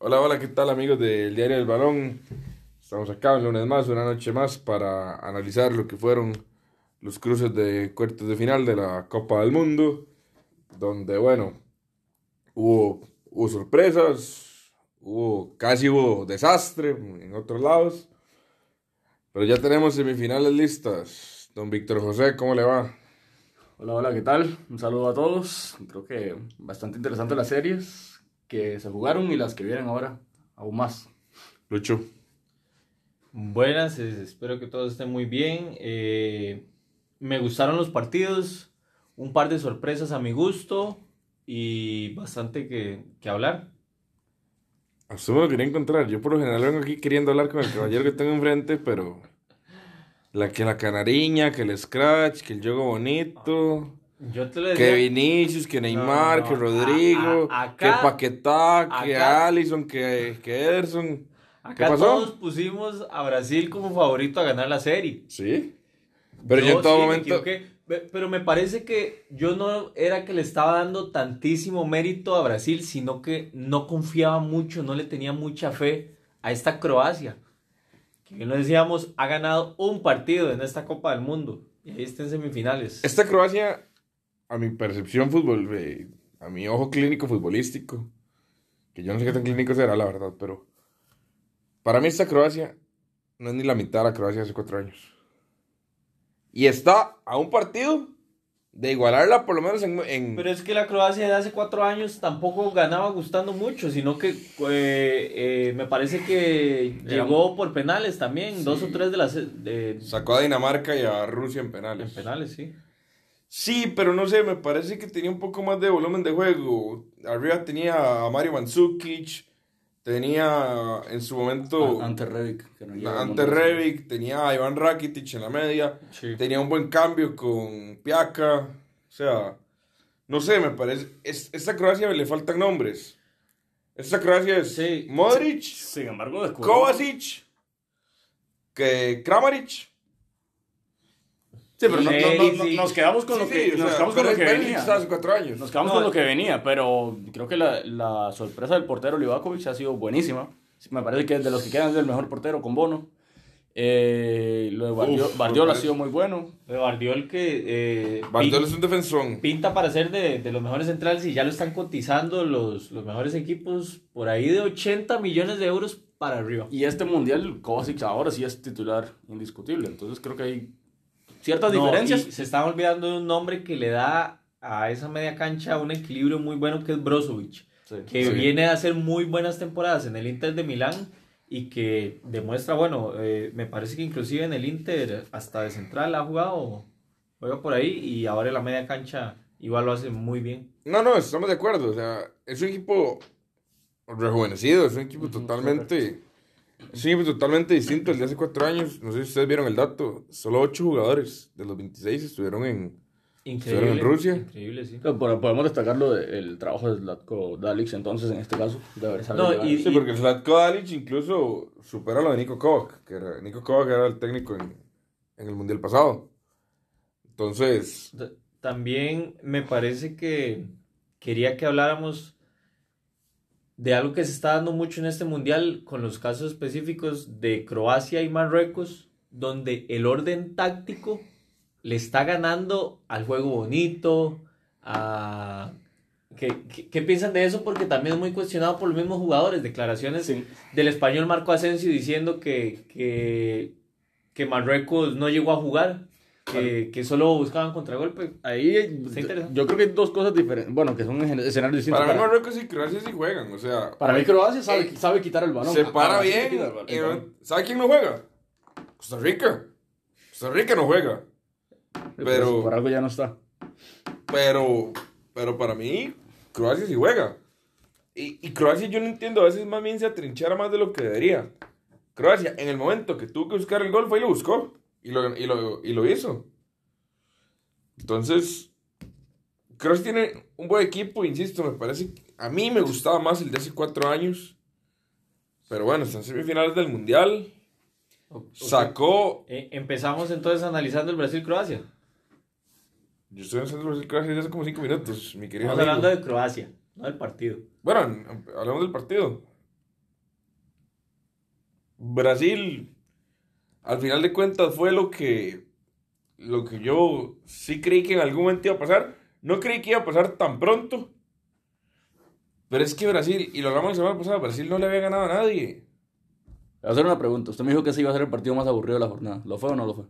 Hola, hola, ¿qué tal amigos del Diario del Balón? Estamos acá un lunes más, una noche más para analizar lo que fueron los cruces de cuartos de final de la Copa del Mundo, donde, bueno, hubo, hubo sorpresas, hubo, casi hubo desastre en otros lados, pero ya tenemos semifinales listas. Don Víctor José, ¿cómo le va? Hola, hola, ¿qué tal? Un saludo a todos. Creo que bastante interesante las series que se jugaron y las que vienen ahora, aún más. Lucho. Buenas, es- espero que todos estén muy bien. Eh, me gustaron los partidos, un par de sorpresas a mi gusto y bastante que, que hablar. A usted me lo quería encontrar. Yo por lo general vengo aquí queriendo hablar con el caballero que tengo enfrente, pero la que la canariña, que el scratch, que el juego bonito, Yo te lo que Vinicius, que Neymar, no, que Rodrigo, a- que acá- Paquetá, que acá- Allison, que, que Ederson. ¿Qué acá pasó? todos pusimos a Brasil como favorito a ganar la serie. Sí. Pero yo, en todo sí momento. pero me parece que yo no era que le estaba dando tantísimo mérito a Brasil, sino que no confiaba mucho, no le tenía mucha fe a esta Croacia. Que bien lo decíamos, ha ganado un partido en esta Copa del Mundo. Y ahí está en semifinales. Esta Croacia, a mi percepción fútbol, eh, a mi ojo clínico futbolístico, que yo no sé qué tan clínico será, la verdad, pero para mí esta Croacia no es ni la mitad de la Croacia de hace cuatro años. Y está a un partido de igualarla por lo menos en... en- Pero es que la Croacia de hace cuatro años tampoco ganaba gustando mucho, sino que eh, eh, me parece que llegó por penales también, dos o tres de las de, Sacó a Dinamarca y a Rusia en penales. en penales, sí. Sí, pero no sé, me parece que tenía un poco más de volumen de juego. Arriba tenía a Mario Mandzukic, tenía en su momento... A- Ante que no al Ante tenía a Iván Rakitic en la media, Sí. tenía un buen cambio con Piaka, o sea, no sé, me parece, es, esta Croacia le faltan nombres. Esta Croacia es Sí. Modric, Sin embargo, Kovacic, que Kramaric. Sí, pero no- no- no- nos quedamos con lo que, sí, nos sea, quedamos con lo que venía. está hace cuatro años. Nos quedamos No, con lo que venía, pero creo que la, la sorpresa del portero Livakovic ha sido buenísima. Me parece que de los que quedan es el mejor portero con Bono. Eh, lo de Guardiola me ha sido muy bueno. Pero Guardiol que eh, pin- es un defensón. pinta para ser de, de los mejores centrales y ya lo están cotizando los, los mejores equipos por ahí de 80 millones de euros para arriba. Y este mundial, Kovacic ahora sí es titular indiscutible. Entonces creo que hay ciertas No, diferencias. y se están olvidando de un nombre que le da a esa media cancha un equilibrio muy bueno que es Brozovic, Sí. que Sí. viene a hacer muy buenas temporadas en el Inter de Milán y que demuestra, bueno, eh, me parece que inclusive en el Inter hasta de central ha jugado, juega por ahí y ahora en la media cancha igual lo hace muy bien. No, no, estamos de acuerdo. O sea, es un equipo rejuvenecido, es un equipo totalmente. Un equipo totalmente distinto al de hace cuatro años. No sé si ustedes vieron el dato. Solo ocho jugadores de los 26 estuvieron en. Increíble. en Rusia? Increíble, sí. Pero Podemos destacar lo del trabajo de Zlatko Dalic, entonces, en este caso, de haber sabido No, y- Sí, porque el Zlatko Dalic incluso supera lo de Nico Kovac. Que era, Nico Kovac era el técnico en, en el mundial pasado. Entonces. También me parece que quería que habláramos de algo que se está dando mucho en este mundial con los casos específicos de Croacia y Marruecos, donde el orden táctico le está ganando al juego bonito, a... ¿Qué, qué, qué piensan de eso? Porque también es muy cuestionado por los mismos jugadores. Declaraciones Sí. del español Marco Asensio diciendo que, que, que Marruecos no llegó a jugar, que, que solo buscaban contragolpe. Ahí Está interesante. yo creo que hay dos cosas diferentes, bueno, que son en escenarios distintos. Para mí, Marruecos y Croacia sí juegan. O sea. para mí Croacia sabe, Eh, sabe quitar el balón. se para Ahora sí bien. el balón. y no- ¿Sabe quién no juega? Costa Rica. Costa Rica no juega. pero- Por algo ya no está. Pero, pero para mí, Croacia sí juega. Y, y Croacia yo no entiendo, a veces más bien se atrinchera más de lo que debería. Croacia, en el momento que tuvo que buscar el gol, fue y lo buscó. Y lo, y lo, y lo hizo. Entonces, Croacia tiene un buen equipo, insisto, me parece, que a mí me gustaba más el de hace cuatro años. Pero bueno, están semifinales del Mundial. Sacó. Eh, empezamos entonces analizando el Brasil-Croacia. Yo estoy en el centro de Croacia desde hace como cinco minutos, mi querido Estamos amigo. hablando de Croacia, no del partido. Bueno, hablamos del partido. Brasil, al final de cuentas, fue lo que, lo que yo sí creí que en algún momento iba a pasar. No creí que iba a pasar tan pronto. Pero es que Brasil, y lo hablamos la semana pasada, Brasil no le había ganado a nadie. Voy a hacer una pregunta. Usted me dijo que ese iba a ser el partido más aburrido de la jornada. ¿Lo fue o no lo fue?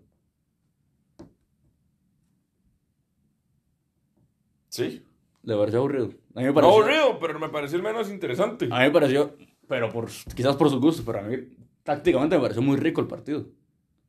Sí. ¿Le pareció aburrido? A mí me No pareció... aburrido, pero me pareció el menos interesante. A mí me pareció, pero por, quizás por sus gustos, pero a mí tácticamente me pareció muy rico el partido.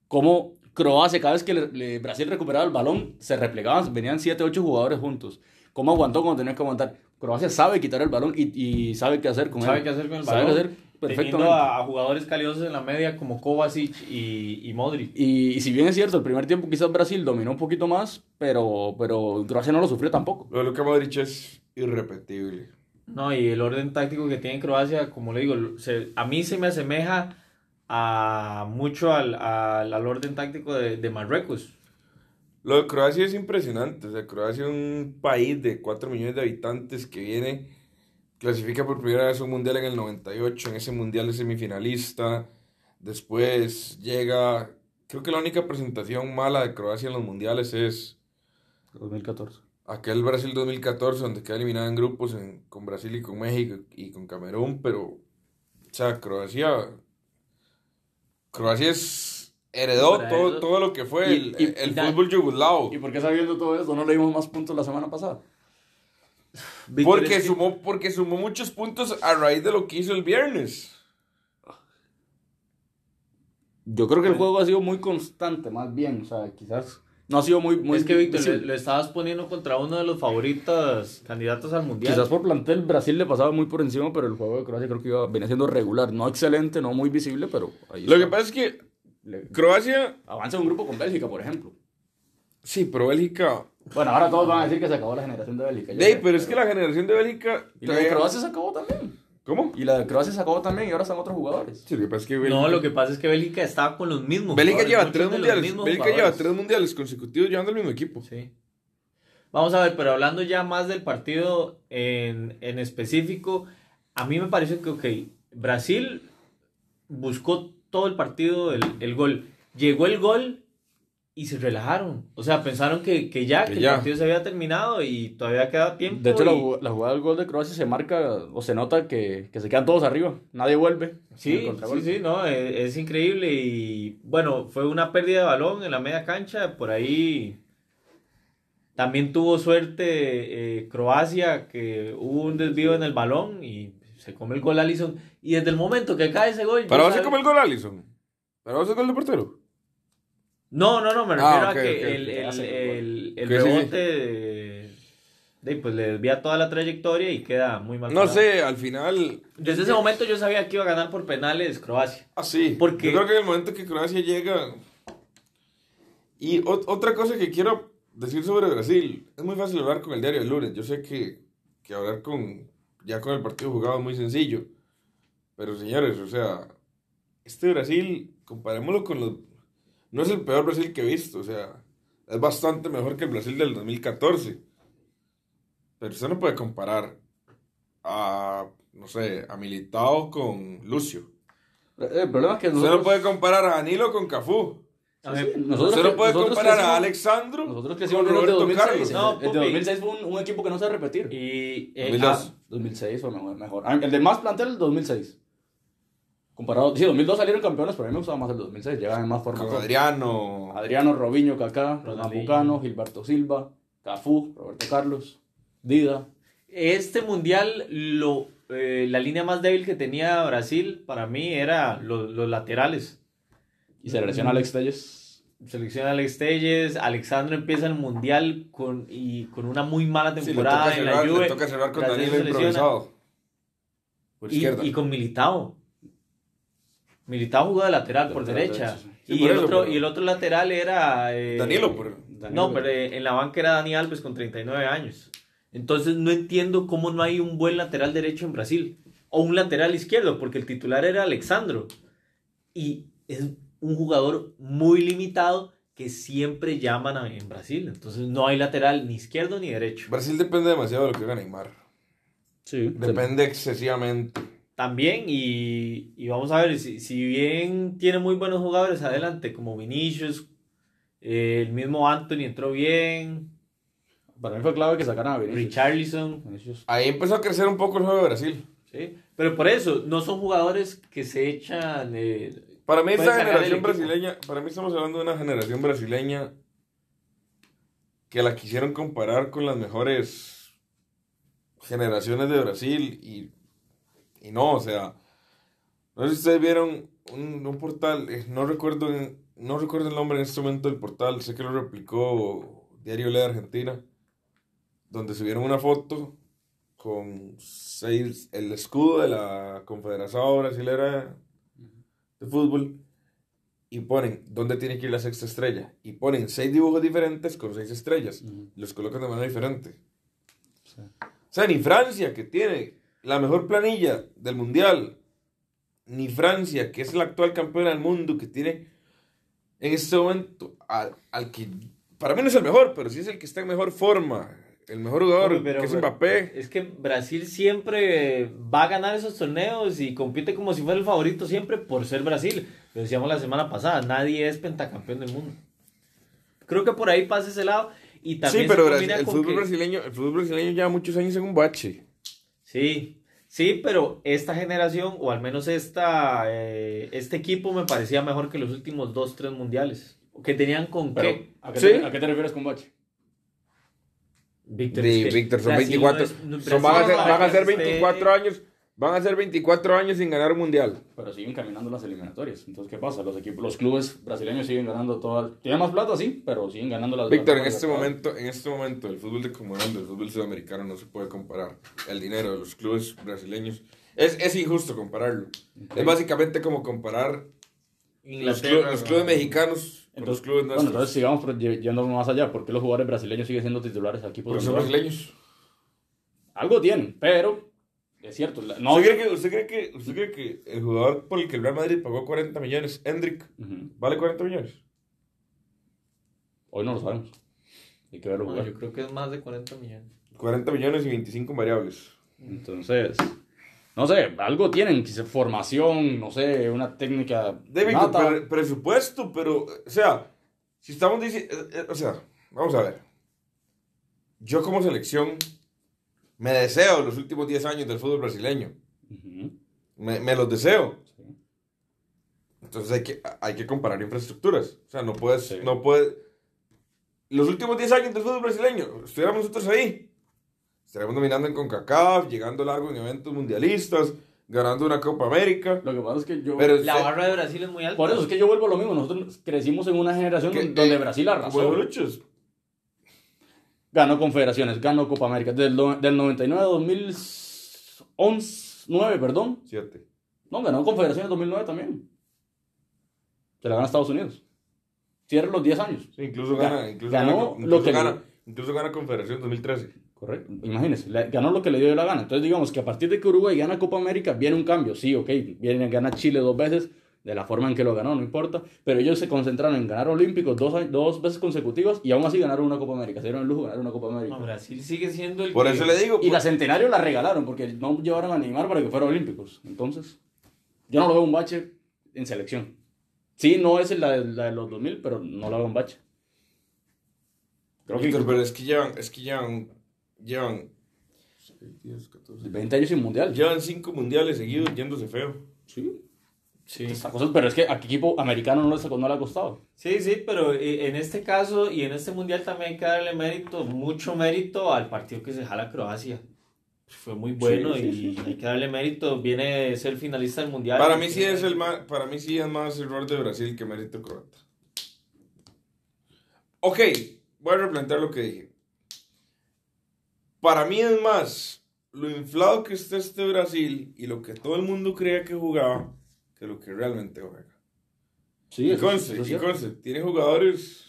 Como Croacia, cada vez que le- le- Brasil recuperaba el balón, se replegaban, venían 7, 8 jugadores juntos. ¿Cómo aguantó cuando tenía que aguantar? Croacia sabe quitar el balón y, y sabe qué hacer con Sabe él. qué hacer con el Sabe balón. qué hacer Teniendo perfectamente. a, a jugadores calidosos en la media como Kovacic y, y Modric. Y, y si bien es cierto, el primer tiempo quizás Brasil dominó un poquito más, pero, pero Croacia no lo sufrió tampoco. Lo de Luka Modric es irrepetible. No, y el orden táctico que tiene Croacia, como le digo, se- a mí se me asemeja a mucho al, al, al orden táctico de, de Marruecos. Lo de Croacia es impresionante. O sea, Croacia es un país de 4 millones de habitantes que viene, clasifica por primera vez un mundial en el 98. En ese mundial es semifinalista. Después llega. Creo que la única presentación mala de Croacia en los mundiales es 2014. aquel Brasil 2014, donde queda eliminada en grupos en- con Brasil y con México y con Camerún. Pero, o sea, Croacia. Croacia es. Heredó todo, eso- todo lo que fue Y- el, y- el y da- fútbol yugoslavo. ¿Y por qué sabiendo todo esto no le dimos más puntos la semana pasada? Porque es que- sumó, porque sumó muchos puntos a raíz de lo que hizo el viernes. Yo creo que el juego ha sido muy constante, más bien. O sea, quizás no ha sido muy. muy es que Víctor, visible. lo, lo estabas poniendo contra uno de los favoritos candidatos al mundial. Quizás por plantel Brasil le pasaba muy por encima, pero el juego de Croacia creo que iba, venía siendo regular. No excelente, no muy visible, pero ahí Lo que pasa es que Le- Croacia, Avanza un grupo con Bélgica, por ejemplo. sí, pero Bélgica. Bueno, ahora todos van a decir que se acabó la generación de Bélgica. yo Ey, sé, pero es que la generación de Bélgica. Y la de Croacia se acabó también. ¿Cómo? Y la de Croacia se acabó también y ahora están otros jugadores. Sí, lo que pasa es que Bélgica, No, lo que pasa es que Bélgica estaba con los mismos. Bélgica lleva tres mundiales. Bélgica lleva tres mundiales consecutivos llevando el mismo equipo. Sí. Vamos a ver, pero hablando ya más del partido en, en específico, a mí me parece que, ok, Brasil buscó todo el partido el, el gol. Llegó el gol y se relajaron. O sea, pensaron que, que ya, Que que, ya. el partido se había terminado y todavía queda tiempo. De hecho, la, y- la jugada del gol de Croacia se marca o se nota que, que se quedan todos arriba. Nadie vuelve. El Sí, sí, sí, no, es, es increíble y bueno, fue una pérdida de balón en la media cancha, por ahí también tuvo suerte eh, Croacia, que hubo un desvío en el balón y se come el gol Allison y desde el momento que cae ese gol... Vos se come el gol Allison. Para vos el gol de portero. No, no, no, me Ah, refiero a que ok, el, el, el, el rebote de- de, pues le desvía toda la trayectoria y queda muy mal. No parado. sé, al final. Desde ese momento yo sabía que iba a ganar por penales Croacia. Ah, sí. Porque- Yo creo que en el momento que Croacia llega. Y ot- otra cosa que quiero decir sobre Brasil. Es muy fácil hablar con el diario del lunes. Yo sé que, que hablar con. Ya con el partido jugado es muy sencillo. Pero señores, o sea. Este Brasil, comparémoslo con los. No es el peor Brasil que he visto. O sea, es bastante mejor que el Brasil del 2014. Pero usted no puede comparar a. No sé, a Militao con Lucio. El problema es que Usted nosotros, no puede comparar a Danilo con Cafú. A Sí, ver, nosotros Usted no puede nosotros comparar a crecimos- Alexandro Nosotros con crecimos viendo el de Roberto 2006. Carlos. No, el de Pupi. 2006 fue un, un equipo que no se va a repetir. Y eh, 2002. ah, 2006 fue mejor. mejor. Ah, El de más plantel, el 2006. Comparado, sí, 2002 salieron campeones, pero a mí me gustaba más el 2006. Llegaban en más forma. Adriano. Adriano, Robinho, Kaká. Bucano, Gilberto Silva, Cafú, Roberto Carlos, Dida. este mundial, lo, eh, la línea más débil que tenía Brasil para mí era lo- los laterales. Y se lesiona Alex Telles. Selecciona Alex Telles, Alexandro empieza el mundial con, y con una muy mala Sí, le temporada toca en la cerrar, le Juve. toca cerrar con Danilo improvisado. Por Y, izquierda. y con Militao. Militao jugó de lateral por Lateral derecha. derecho, sí. y, por el eso, otro, pero- y el otro lateral era... eh, Danilo, por... No, pero eh, en la banca era Dani Alves con 39 años. Entonces no entiendo cómo no hay un buen lateral derecho en Brasil. O un lateral izquierdo, porque el titular era Alexandro. Y es un jugador muy limitado que siempre llaman a- en Brasil. Entonces no hay lateral ni izquierdo ni derecho. Brasil depende demasiado de lo que haga Neymar. Sí. Depende excesivamente. También, y, y vamos a ver, si, si bien tiene muy buenos jugadores adelante, como Vinicius, eh, el mismo Anthony entró bien, Para mí fue clave que sacaran a Vinicius. Richarlison, Vinicius. Ahí empezó a crecer un poco el juego de Brasil. ¿sí? Pero por eso, no son jugadores que se echan... eh, Para mí esta generación brasileña, para mí estamos hablando de una generación brasileña que la quisieron comparar con las mejores generaciones de Brasil y, y no, o sea, no sé si ustedes vieron un, un portal, eh, no recuerdo, no recuerdo el nombre en este momento del portal, sé que lo replicó Diario de Argentina, donde subieron una foto con seis, el escudo de la Confederación Brasilera de fútbol y ponen dónde tiene que ir la sexta estrella y ponen seis dibujos diferentes con seis estrellas Ujú. los colocan de manera diferente Sí. o sea ni Francia que tiene la mejor planilla del mundial ni Francia que es la actual campeona del mundo que tiene en este momento al, al que para mí no es el mejor pero sí es el que está en mejor forma el mejor jugador pero- que es Mbappé Es que Brasil siempre va a ganar esos torneos y compite como si fuera el favorito siempre por ser Brasil. Lo decíamos la semana pasada, nadie es pentacampeón del mundo. Creo que por ahí pasa ese lado y sí también pero Brasil- combina el fútbol que- brasileño el fútbol brasileño lleva muchos años en un bache Sí, sí, pero esta generación, o al menos esta, eh, este equipo me parecía mejor que los últimos dos, tres mundiales. Que tenían con Pero, qué. ¿a qué, ¿Sí? te, ¿a qué te refieres con bache? Víctor, Sí, es que Víctor, son Brasil 24. no es- no- son- van, a ser, van a ser este- 24 años. Van a ser 24 años sin ganar un mundial. Pero siguen caminando las eliminatorias. Entonces, ¿qué pasa? Los equipos, los clubes brasileños siguen ganando todas. Tienen más plata, sí, pero siguen ganando las Víctor, en este momento, en este momento, el fútbol de Comodón del fútbol sudamericano no se puede comparar. El dinero de los clubes brasileños es, es injusto compararlo. Es básicamente como comparar los, Inglaterra, clu- los clubes mexicanos con los Entonces, clubes bueno, entonces sigamos yendo más allá. ¿Por qué los jugadores brasileños siguen siendo titulares aquí? porque son brasileños. Algo tienen, pero es cierto. la- No, ¿Usted, cree que, usted, cree que, ¿Usted cree que el jugador por el que el Real Madrid pagó 40 millones, Hendrik, Ujú. vale 40 millones? Hoy no lo sabemos. Hay que verlo No, jugar. yo creo que es más de 40 millones. 40 millones y 25 variables. Entonces, no sé, algo tienen, quizá formación, no sé, una técnica. David, nata. pre- presupuesto, pero, o sea, si estamos diciendo, o sea, vamos a ver. Yo como selección me deseo los últimos 10 años del fútbol brasileño. Ujú. Me, me los deseo. Sí. Entonces hay que, hay que comparar infraestructuras. O sea, no puedes, Sí. no puedes... Los últimos 10 años del fútbol brasileño, estuviéramos nosotros ahí. Estaríamos dominando en CONCACAF, llegando largo en eventos mundialistas, ganando una Copa América. Lo que pasa es que yo. Pero La usted- barra de Brasil es muy alta. por eso es que yo vuelvo a lo mismo. Nosotros crecimos en una generación que, donde eh, Brasil arrasó. Bueno, muchos. Ganó confederaciones, ganó Copa América. Del, del 99 a 2011, 9, perdón. Siete. No, ganó confederaciones en 2009 también. Se la gana Estados Unidos. Cierra los 10 años. Sí, incluso Ga- gana, incluso ganó gana, lo incluso que- gana, incluso gana Confederación 2013. Correcto. Imagínense, ganó lo que le dio la gana. Entonces, digamos que a partir de que Uruguay gana Copa América, viene un cambio. Sí, ok, viene a ganar Chile dos veces, de la forma en que lo ganó, no importa. Pero ellos se concentraron en ganar Olímpicos dos, dos veces consecutivas y aún así ganaron una Copa América. Se dieron el lujo de ganar una Copa América. No, Brasil sigue siendo el Por que- eso le digo, Y la Centenario la regalaron porque no llevaron a Neymar para que fuera Olímpicos. Entonces, yo no lo veo un bache en selección. Sí, no es la, de- la de los 2000, pero no lo veo un bache. Creo que Víctor, pero es que llevan, es que llevan, llevan, 10, 14, 20 años sin mundial. llevan cinco mundiales seguidos yéndose feo. Sí. Sí. Pero es que a qué equipo americano no le, sacó- no le ha costado. Sí, sí, pero eh, en este caso y en este mundial también hay que darle mérito, mucho mérito al partido que se jala Croacia. Fue muy bueno Sí, sí, y sí, hay que darle mérito. Viene a ser finalista del mundial. Para mí sí es el más, para mí sí es más error de Brasil que mérito croata. Ok, voy a replantear lo que dije. Para mí es más lo inflado que está este Brasil y lo que todo el mundo creía que jugaba que lo que realmente juega. Sí, Y conste, y conste, tiene jugadores.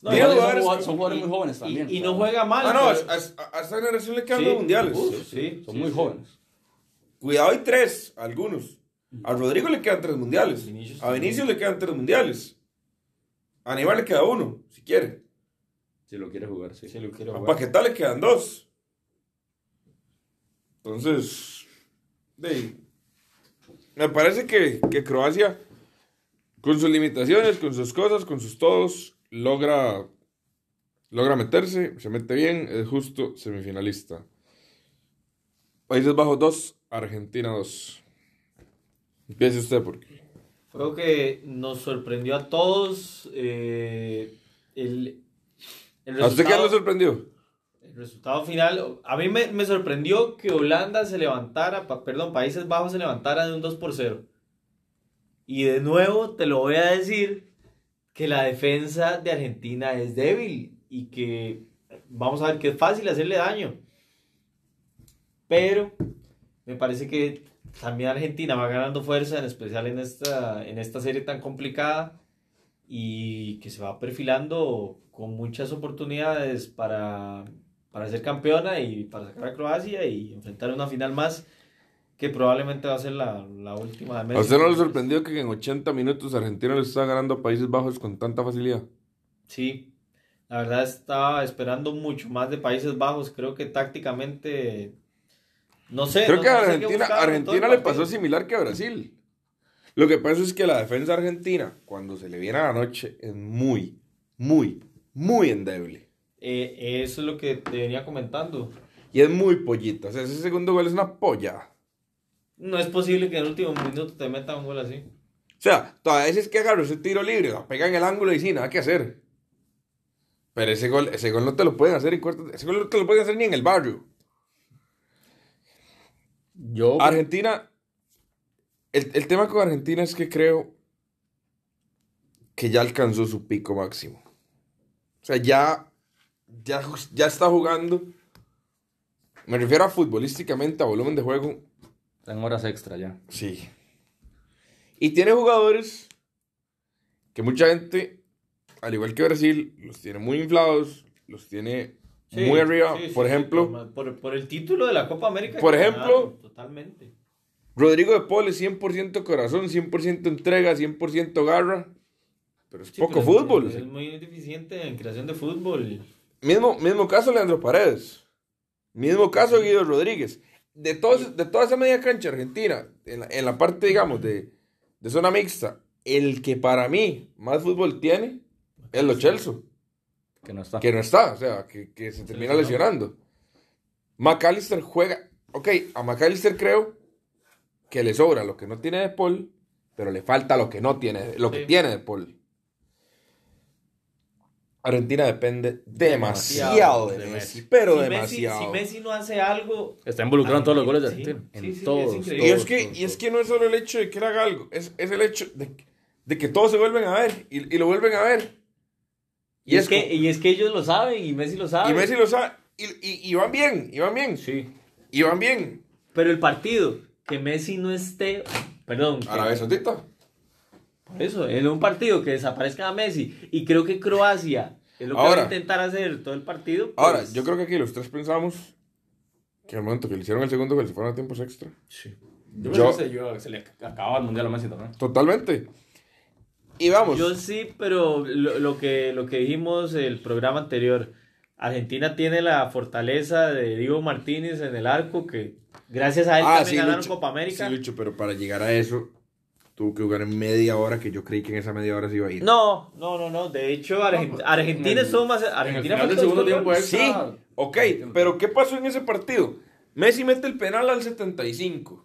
No, tiene Son jugadores- jugadores- son jugadores muy jóvenes también. y no juega mal. Ah, no, a, pero- a- a esta generación le quedan Sí, dos mundiales. sí, Son sí, muy sí. jóvenes. Cuidado, hay tres, algunos. A Rodrigo le quedan tres mundiales. Vinicius A Vinicius le quedan tres mundiales. A Neymar le queda uno, si quiere. Si lo quiere jugar, sí. Sí, lo quiero A jugar. Paquetá le quedan dos. Entonces, de, me parece que, que Croacia, con sus limitaciones, con sus cosas, con sus todos, logra, logra meterse, se mete bien, es justo semifinalista. Países Bajos 2, Argentina 2. Empiece usted porque... Creo que nos sorprendió a todos eh, el, el ¿A usted qué le sorprendió? El resultado final, a mí me, sorprendió que Holanda se levantara, perdón, Países Bajos se levantara de un 2 por 0. Y de nuevo te lo voy a decir que la defensa de Argentina es débil y que vamos a ver que es fácil hacerle daño. Pero me parece que también Argentina va ganando fuerza, en especial en esta, en esta serie tan complicada y que se va perfilando con muchas oportunidades para, para ser campeona y para sacar a Croacia y enfrentar una final más que probablemente va a ser la, la última de Messi. ¿A usted no le sorprendió que en 80 minutos Argentina le está ganando a Países Bajos con tanta facilidad? Sí, la verdad estaba esperando mucho más de Países Bajos, creo que tácticamente, no sé. Creo no- que a no sé qué Argentina, Argentina le pasó similar que a Brasil. Lo que pasa es que la defensa argentina, cuando se le viene a la noche, es muy, muy, muy endeble. Eh, eso es lo que te venía comentando. Y es muy pollita. O sea, ese segundo gol es una polla. No es posible que en el último minuto te metan un gol así. O sea, todavía es que agarro ese tiro libre, la pega en el ángulo y sí, nada que hacer. Pero ese gol, ese gol no te lo pueden hacer en cuartos. Ese gol no te lo pueden hacer ni en el barrio. Yo, Argentina, el, el tema con Argentina es que creo que ya alcanzó su pico máximo. O sea, ya, ya, ya está jugando. Me refiero a futbolísticamente, a volumen de juego. en horas extra ya. Sí. Y tiene jugadores que mucha gente, al igual que Brasil, los tiene muy inflados, los tiene Sí, muy arriba. sí, por sí, ejemplo, por, por- por el título de la Copa América. Por ejemplo, ganaron, totalmente. Rodrigo de Paul es 100% corazón, 100% entrega, 100% garra. Pero es Sí, poco pero es- fútbol. Es, muy deficiente en creación de fútbol. Mismo, mismo caso Leandro Paredes. Mismo caso Guido Rodríguez. De, todos, de toda esa media cancha argentina, en la, en la parte, digamos, de, de zona mixta, el que para mí más fútbol tiene es Lo Celso, Que no está. que no está, o sea, que, que se termina lesionando. McAllister juega, ok, a McAllister creo que le sobra lo que no tiene de Paul, pero le falta lo que no tiene, lo que tiene de Paul. Argentina depende demasiado, Demasiado de de Messi, Messi. pero si, demasiado. Messi, si Messi no hace algo. Está involucrado en todos los goles de Argentina. sí, en sí, sí, es todos. y, es todos, que, todos, y es todos. que no es solo el hecho de que él haga algo, es, es el hecho de, de que todos se vuelven a ver y, y lo vuelven a ver. Y, es, como- que, y es que ellos lo saben y Messi lo sabe. y Messi lo sabe, y, y, y van bien, y van bien, Sí. y van bien. Pero el partido, que Messi no esté. Perdón. Arabia Saudita. Por eso, en un partido que desaparezca a Messi. Y creo que Croacia es lo que Ahora- va a intentar hacer todo el partido. Ahora, pues, yo creo que aquí los tres pensamos que al momento que le hicieron el segundo gol se fueron a tiempos extra. Yo, Yo- pensé que yo- se le acababa el mundial a Messi también. Totalmente. Y vamos. Yo sí, pero lo, lo que, lo que dijimos el programa anterior, Argentina tiene la fortaleza de Diego Martínez en el arco, que gracias a él Ah, también sí, ganaron Lucho. Copa América. Sí, Lucho, pero para llegar a eso tuvo que jugar en media hora que yo creí que en esa media hora se iba a ir. No, no, no, no. De hecho, Argent- Argentina en el- estuvo más. En el Argentina final del fue segundo todo tiempo. Sí, ok, pero ¿qué pasó en ese partido? Messi mete el penal al 75.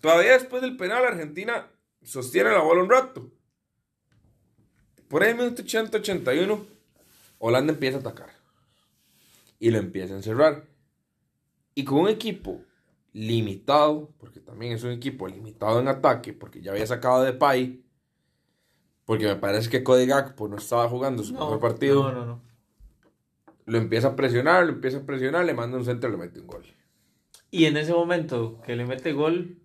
Todavía después del penal, Argentina sostiene la bola un rato. Por ahí, minuto 80-81, Holanda empieza a atacar. Y lo empieza a encerrar. Y con un equipo limitado, porque también es un equipo limitado en ataque, porque ya había sacado de Pay, porque me parece que Cody Gakpo no estaba jugando su No, mejor partido No, no, no. lo empieza a presionar, lo empieza a presionar, le manda un centro y le mete un gol. Y en ese momento que le mete gol,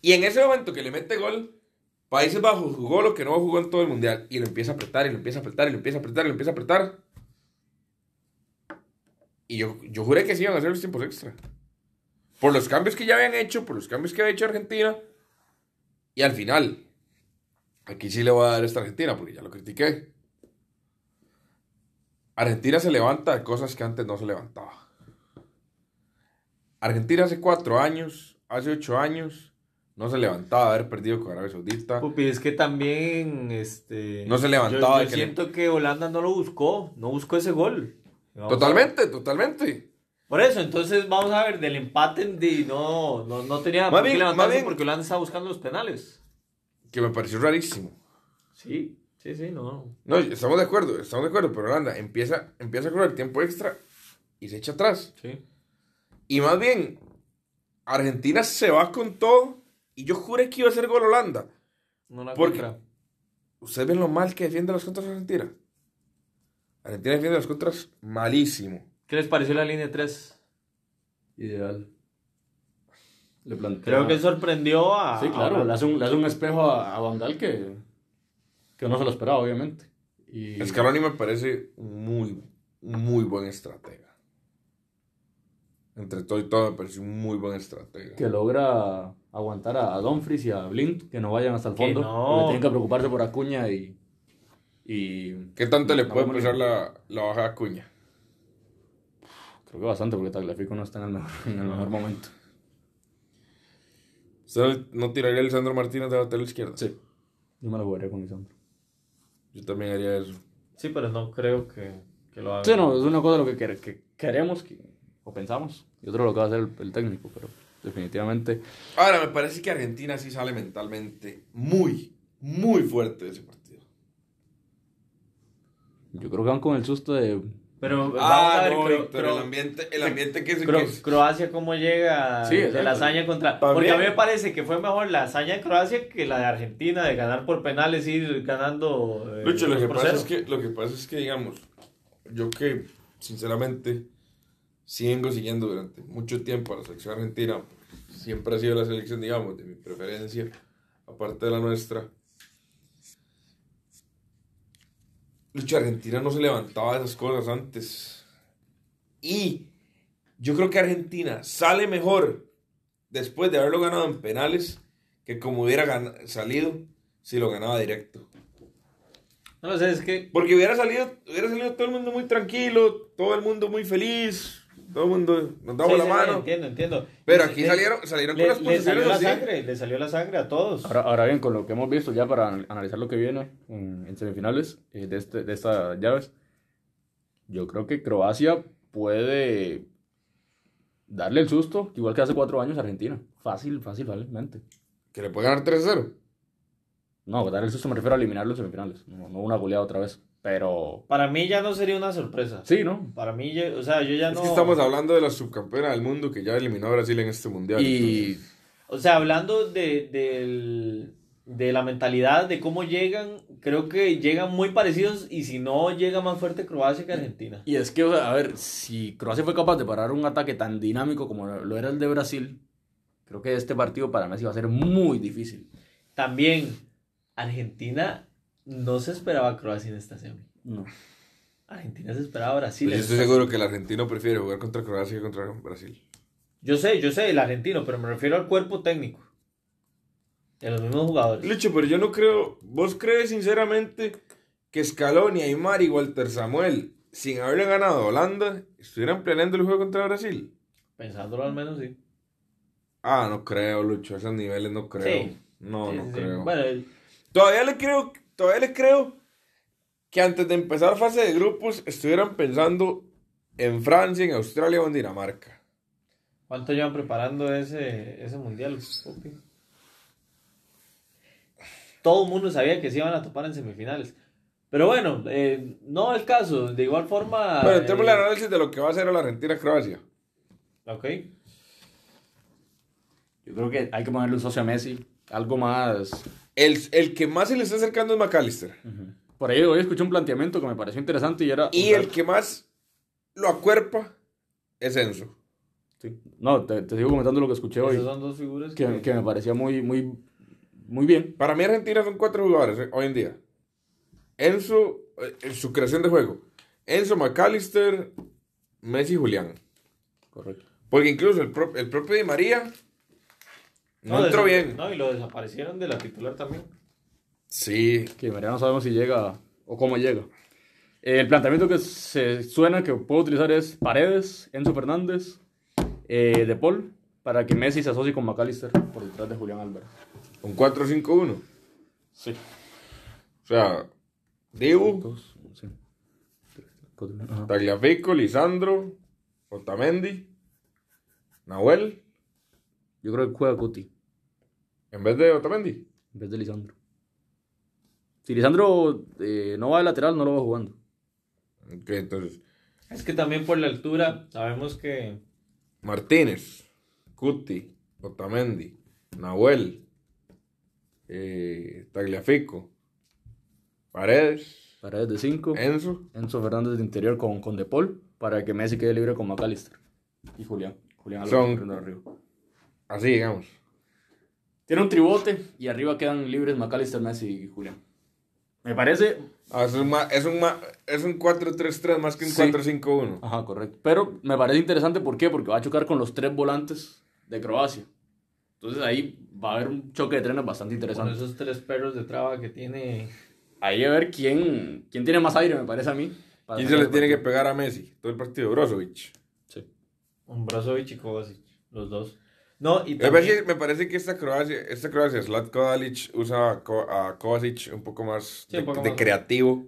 Y en ese momento que le mete gol, Países Bajos jugó lo que no jugó en todo el mundial. Y lo empieza a apretar, y lo empieza a apretar, y lo empieza a apretar, y lo empieza a apretar. Y yo, yo juré que sí iban a hacer los tiempos extra. Por los cambios que ya habían hecho, por los cambios que había hecho Argentina. Y al final, aquí sí le voy a dar esta Argentina, porque ya lo critiqué. Argentina se levanta de cosas que antes no se levantaba. Argentina hace cuatro años, hace ocho años, no se levantaba de haber perdido con Arabia Saudita. Pupi, es que también, este... No se levantaba Yo, de yo le- siento que Holanda no lo buscó, no buscó ese gol. Vamos Totalmente, totalmente. Por eso, entonces vamos a ver, del empate de, no, no, no tenía Más por qué levantarse bien- porque Holanda estaba buscando los penales. Que me pareció rarísimo. Sí, sí, sí, no. No, estamos de acuerdo, estamos de acuerdo, pero Holanda empieza, empieza a correr tiempo extra y se echa atrás. Sí. Y más bien, Argentina se va con todo y yo juré que iba a ser gol Holanda. No la Porque- contra. ¿Ustedes ven lo mal que defiende las contras Argentina? Argentina defiende las contras malísimo. ¿Qué les pareció la línea 3? Ideal. Le plantea... Creo que sorprendió a... Sí, claro, a- le hace un, le hace un espejo a, a Van Gaal que, que no se lo esperaba, obviamente. Y Scaloni me parece un muy, muy buen estratega. Entre todo y todo me parece un muy buen estratega. que logra aguantar a, a Dumfries y a Blind, que no vayan hasta el Que fondo. no. tienen que preocuparse por Acuña y... y ¿Qué tanto le puede pesar la, la baja de Acuña? Creo que bastante, porque Tagliafico no está en el mejor, en el mejor momento. ¿Usted no tiraría Lisandro Martínez de la lateral izquierda? Sí. Yo me lo jugaría con Lisandro. Yo también haría eso. Sí, pero no creo que, que lo haga. Sí, no, es una cosa de lo que, quer- que queremos que- o pensamos, y otro lo que va a hacer el, el técnico, pero definitivamente Ahora, me parece que Argentina sí sale mentalmente muy, muy fuerte de ese partido. yo creo que van con el susto de... Pero vamos Ah, a ver, no, Cro- Cro- el ambiente, el ambiente que. Cro- que es- Croacia, ¿cómo llega Sí, de la hazaña contra...? También. Porque a mí me parece que fue mejor la hazaña de Croacia que la de Argentina, de ganar por penales, ir ganando... eh, Lucho, lo que, pasa cero. es que, lo que pasa es que, digamos, yo que, sinceramente, sigo siguiendo durante mucho tiempo a la selección argentina, siempre ha sido la selección, digamos, de mi preferencia, aparte de la nuestra. Lucho, Argentina no se levantaba de esas cosas antes. Y yo creo que Argentina sale mejor después de haberlo ganado en penales que como hubiera salido si lo ganaba directo. No sé, es que... Porque hubiera salido, hubiera salido todo el mundo muy tranquilo, todo el mundo muy feliz, todo el mundo nos daba Sí, la sí, mano. Entiendo, entiendo. Pero aquí le- salieron, salieron Le, con las le salió posiciones la así. sangre, le salió la sangre a todos. Ahora, ahora bien, con lo que hemos visto ya para an- analizar lo que viene en, en semifinales eh, de, este, de estas llaves, yo creo que Croacia puede darle el susto, igual que hace cuatro años a Argentina. Fácil, fácil, fácilmente. Que le puede ganar 3-0. No, darle el susto me refiero a eliminarlo en semifinales, no, no una goleada otra vez. Pero Para mí ya no sería una sorpresa. sí, ¿no? Para mí, ya- o sea, yo ya Es no... que estamos hablando de la subcampeona del mundo que ya eliminó a Brasil en este mundial. Y O sea, hablando de, del- de la mentalidad, de cómo llegan, creo que llegan muy parecidos y si no, llega más fuerte Croacia que Argentina. Y es que, o sea, a ver, si Croacia fue capaz de parar un ataque tan dinámico como lo era el de Brasil, creo que este partido para Messi va a ser muy difícil. También, Argentina no se esperaba a Croacia en esta semi. No. Argentina se esperaba a Brasil. Pues yo estoy seguro que el argentino prefiere jugar contra Croacia que contra Brasil. Yo sé, yo sé, el argentino, pero me refiero al cuerpo técnico. De los mismos jugadores. Lucho, pero yo no creo. ¿Vos crees sinceramente que Scaloni, Aymar y Walter Samuel, sin haberle ganado a Holanda, estuvieran planeando el juego contra Brasil? Pensándolo al menos, sí. Ah, no creo, Lucho. A esos niveles no creo. Sí. No, Sí, no sí. creo. Bueno, el- Todavía le creo, todavía le creo que antes de empezar fase de grupos estuvieran pensando en Francia, en Australia o en Dinamarca. ¿cuánto llevan preparando ese, ese mundial? Pupi? Todo el mundo sabía que se iban a topar en semifinales. Pero bueno, eh, no el caso. De igual forma. Bueno, entremos eh, al análisis de lo que va a hacer la Argentina-Croacia. Ok. Yo creo que hay que ponerle un socio a Messi, algo más. El, el que más se le está acercando es McAllister. Por ahí hoy escuché un planteamiento que me pareció interesante y era. Y el que más lo acuerpa es Enzo. Sí. No, te, te sigo comentando lo que escuché hoy, Esas son dos figuras que, que me parecía muy, muy, muy bien. Para mí Argentina son cuatro jugadores eh, hoy en día. Enzo, eh, en su creación de juego. Enzo, McAllister, Messi y Julián. Correcto. Porque incluso el, pro- el propio Di María no, entró desa- bien. No, y lo desaparecieron de la titular también. Sí, Que María no sabemos si llega o cómo llega. El planteamiento que se suena que puedo utilizar es Paredes, Enzo Fernández, Eh, de Paul, para que Messi se asocie con McAllister por detrás de Julián Álvarez. Un 4-5-1. Sí. O sea, Dibu, Dos, sí. Tagliafico, Lisandro, Otamendi, Nahuel, Yo creo que juega Cuti en vez de Otamendi. en vez de Lisandro. Si Lisandro eh, no va de lateral, no lo va jugando. Ok, entonces, Es que también por la altura sabemos que Martínez, Cuti, Otamendi, Nahuel, eh, Tagliafico, Paredes, Paredes de 5. Enzo. Enzo Fernández de interior con, con De Paul para que Messi quede libre con McAllister. Y Julián. Julián Álvarez Son-. Así, digamos. Tiene un tribote y arriba quedan libres McAllister, Messi y Julián. Me parece. Ah, es, un ma- es, un ma- es un 4-3-3 más que un Sí. 4-5-1. Ajá, correcto. Pero me parece interesante, ¿por qué? Porque va a chocar con los tres volantes de Croacia. Entonces ahí va a haber un choque de trenes bastante con interesante. esos tres perros de traba que tiene. Ahí a ver quién, quién tiene más aire, me parece a mí. ¿Quién se le tiene que pegar a Messi? Todo el partido, Brozovic. Sí. Un Brozovic y Kovacic, los dos. No, y Me también, parece, me parece que esta Croacia, esta Croacia, Zlatko Dalic usa a, Ko- a Kovacic un poco más Sí, de, un poco de más. creativo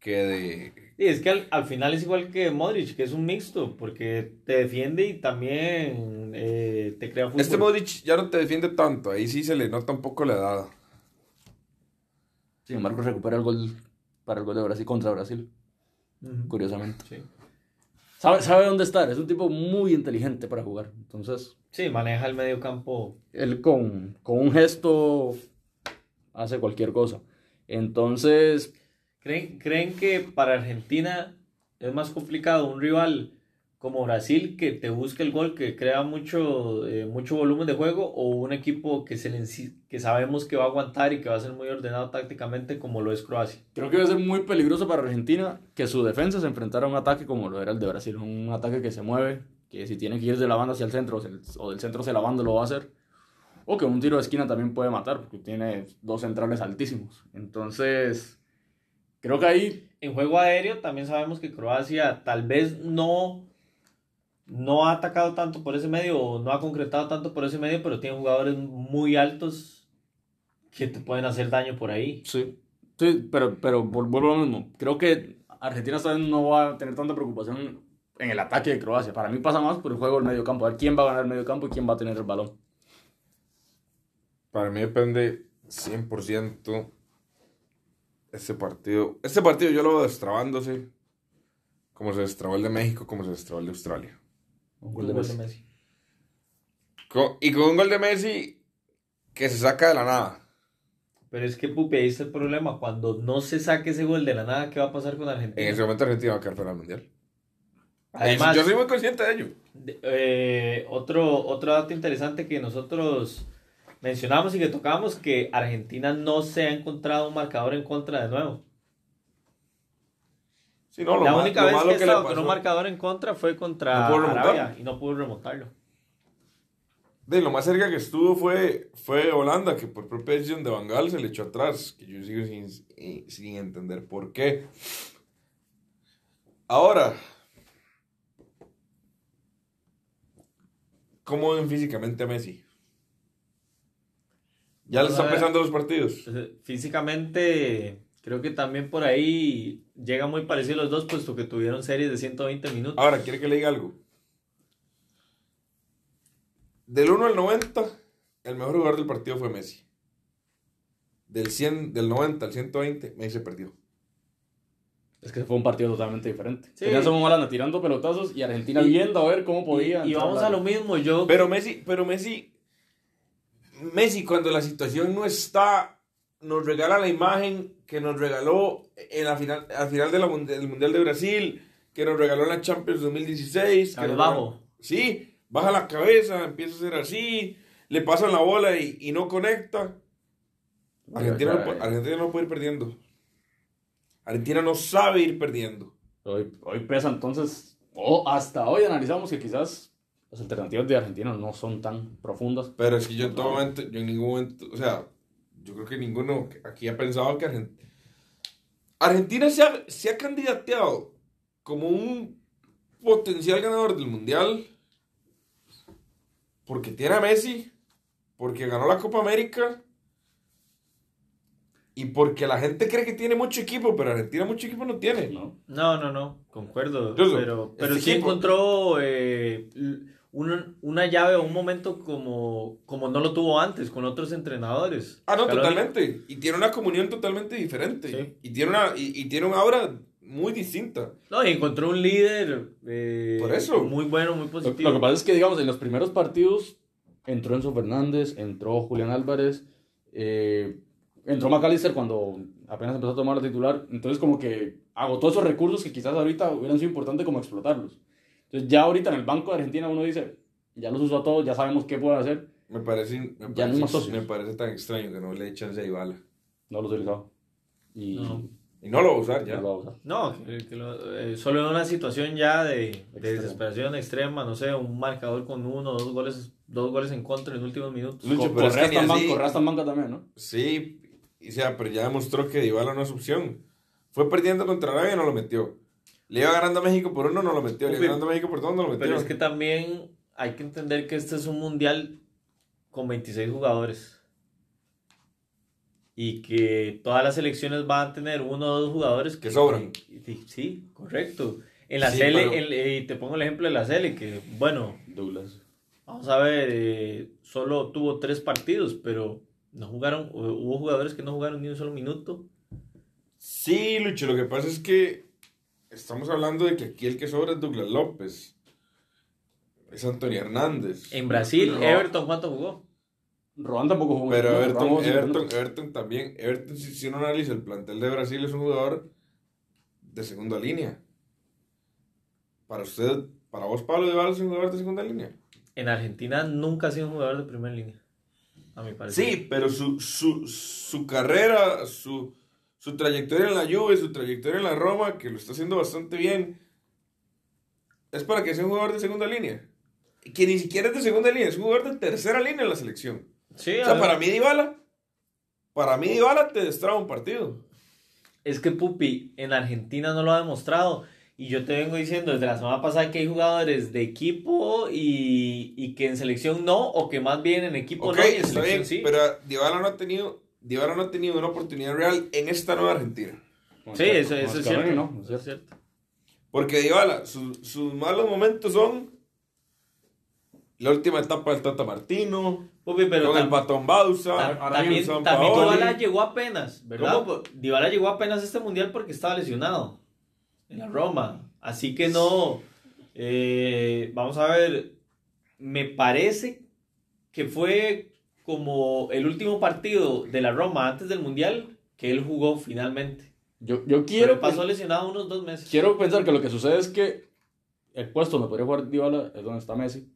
que de... Sí, es que al, al final es igual que Modric, que es un mixto, porque te defiende y también eh, te crea fútbol. Este Modric ya no te defiende tanto, ahí sí se le nota un poco la edad. Sin embargo, recupera el gol para el gol de Brasil contra Brasil, curiosamente. Sí. Sabe, sabe dónde estar, es un tipo muy inteligente para jugar. Entonces, Sí, maneja el medio campo. él con, con un gesto hace cualquier cosa. Entonces, ¿Creen, ¿Creen que para Argentina es más complicado un rival como Brasil que te busque el gol, que crea mucho, eh, mucho volumen de juego, o un equipo que, se le que sabemos que va a aguantar y que va a ser muy ordenado tácticamente como lo es Croacia? creo que va a ser muy peligroso para Argentina que su defensa se enfrentara a un ataque como lo era el de Brasil. Un ataque que se mueve, que si tiene que ir de la banda hacia el centro o del- centro hacia la banda lo va a hacer. O que un tiro de esquina también puede matar, porque tiene dos centrales altísimos. Entonces, creo que ahí En juego aéreo también sabemos que Croacia tal vez no, no ha atacado tanto por ese medio o no ha concretado tanto por ese medio, pero tiene jugadores muy altos que te pueden hacer daño por ahí. Sí. Sí, pero, pero vuelvo a lo mismo. Creo que Argentina no va a tener tanta preocupación en el ataque de Croacia. Para mí pasa más por el juego del medio campo. A ver quién va a ganar el medio campo y quién va a tener el balón. Para mí depende 100% este partido. Este partido yo lo veo destrabándose como se destrabó el de México, como se destrabó el de Australia. Un gol de gol Messi. de Messi. Y con un gol de Messi que se saca de la nada. Pero es que, Pupi, ahí está el problema. Cuando no se saque ese gol de la nada, ¿qué va a pasar con Argentina? En ese momento Argentina va a quedar fuera del Mundial. Además, yo soy muy consciente de ello. eh, otro, otro dato interesante que nosotros mencionamos y que tocamos, que Argentina no se ha encontrado un marcador en contra de nuevo. Sí, no, la única vez que estado con un marcador en contra fue contra No. Arabia y no pudo remontarlo. De lo más cerca que estuvo fue, fue Holanda, que por propia decisión de Van Gaal se le echó atrás, que yo sigo sin, sin entender por qué. Ahora, ¿cómo ven físicamente a Messi? Ya le están ver. pesando los partidos. Eh, Físicamente, creo que también por ahí llega muy parecido los dos, puesto que tuvieron series de 120 minutos. Ahora, ¿quiere que le diga algo? Del 1 al 90, el mejor jugador del partido fue Messi. Del, 100, del 90 al 120, Messi se perdió. Es que fue un partido totalmente diferente. Sí. Tenías a Holanda tirando pelotazos y Argentina Y- viendo a ver cómo podía. y, vamos a lo mismo, yo Pero Messi, pero Messi, Messi cuando la situación no está, nos regala la imagen que nos regaló en la final, al final de la del Mundial de Brasil, que nos regaló en la Champions 2016. que regaló- Sí, baja la cabeza, empieza a ser así, le pasan la bola y, y no conecta. Argentina, Argentina no puede ir perdiendo. Argentina no sabe ir perdiendo. Hoy, hoy pesa entonces, o hasta hoy analizamos que quizás las alternativas de Argentina no son tan profundas. Pero es que yo en todo momento, yo en ningún momento, o sea, yo creo que ninguno aquí ha pensado que Argentina... Argentina se ha, se ha candidateado como un potencial ganador del Mundial porque tiene a Messi, porque ganó la Copa América y porque la gente cree que tiene mucho equipo, pero Argentina mucho equipo no tiene. ¿no? No, no, no, concuerdo. Incluso, pero pero este sí equipo- encontró eh, una, una llave o un momento como, como no lo tuvo antes con otros entrenadores. Ah, no, Scaloni- totalmente. Y tiene una comunión totalmente diferente. Sí. Y tiene una y, y tiene una aura muy distinta. No, y encontró un líder eh, Por eso. muy bueno, muy Lo, positivo. lo que pasa es que, digamos, en los primeros partidos entró Enzo Fernández, entró Julián Álvarez, eh, entró McAllister cuando apenas empezó a tomar la titular. Entonces, como que agotó esos recursos que quizás ahorita hubieran sido importantes como explotarlos. Entonces, ya ahorita en el Banco de Argentina uno dice, ya los usó a todos, ya sabemos qué puede hacer. Me parece, me Ya no parece, me parece tan extraño que no le echen a Ibala. No los utilizado. Y No. Y no lo va a usar ya. ya lo va a usar. No, lo- eh, solo en una situación ya de, de desesperación extrema, no sé, un marcador con uno, dos goles, dos goles en contra en los últimos minutos. Lucho, pero es Correa que está en ni banca- así- Correa está en banca también, ¿no? Sí, y sea, pero ya demostró que Dybala no es opción. Fue perdiendo contra Arabia y no lo metió. Le iba ganando a México por uno, no lo metió. Le iba ganando a México por dos, no lo metió. Pero es que también hay que entender que este es un mundial con 26 jugadores. Y que todas las selecciones van a tener uno o dos jugadores que, Que sobran. Sí, sí, correcto. En la Sí, Cele, pero- en- eh, te pongo el ejemplo de la Cele, que bueno, Douglas. vamos a ver, eh, solo tuvo tres partidos, pero no jugaron, hu- hubo jugadores que no jugaron ni un solo minuto. Sí, Lucho, lo que pasa es que estamos hablando de que aquí el que sobra es Douglas López. Es Antonio Hernández. En Brasil, No. Everton, ¿cuánto jugó? Rohan tampoco jugó. Pero. Everton, Everton. Everton también. Everton, si, si uno analiza el plantel de Brasil, es un jugador de segunda línea. Para usted, para vos, Pablo Dybala es un jugador de segunda línea. En Argentina nunca ha sido un jugador de primera línea, a mi parecer. Sí, pero su, su, su carrera, su, su trayectoria en la Juve, su trayectoria en la Roma, que lo está haciendo bastante bien, es para que sea un jugador de segunda línea. Que ni siquiera es de segunda línea, es un jugador de tercera línea en la selección. Sí, O sea, para mí Dybala, para mí Dybala te destraba un partido. Es que Pupi en Argentina no lo ha demostrado. Y yo te vengo diciendo desde la semana pasada que hay jugadores de equipo y, y que en selección no, o que más bien en equipo no y en está selección bien, sí. pero Dybala no ha tenido, Dybala no ha tenido una oportunidad real en esta nueva Argentina. Como Sí, eso, eso es cierto. ¿no? Es Eso es cierto. Porque Dybala, su- sus malos momentos son la última etapa del Tata Martino, Pupi, pero con el Batón Bausa, tam- también, también. Dybala llegó apenas, ¿verdad? ¿Cómo? Dybala llegó apenas a este mundial porque estaba lesionado en la Roma. Así que no. eh, vamos a ver. Me parece que fue como el último partido de la Roma antes del mundial que él jugó finalmente. Yo, yo Pero quiero, pasó lesionado unos dos meses. quiero pensar que lo que sucede es que el puesto donde podría jugar Dybala es donde está Messi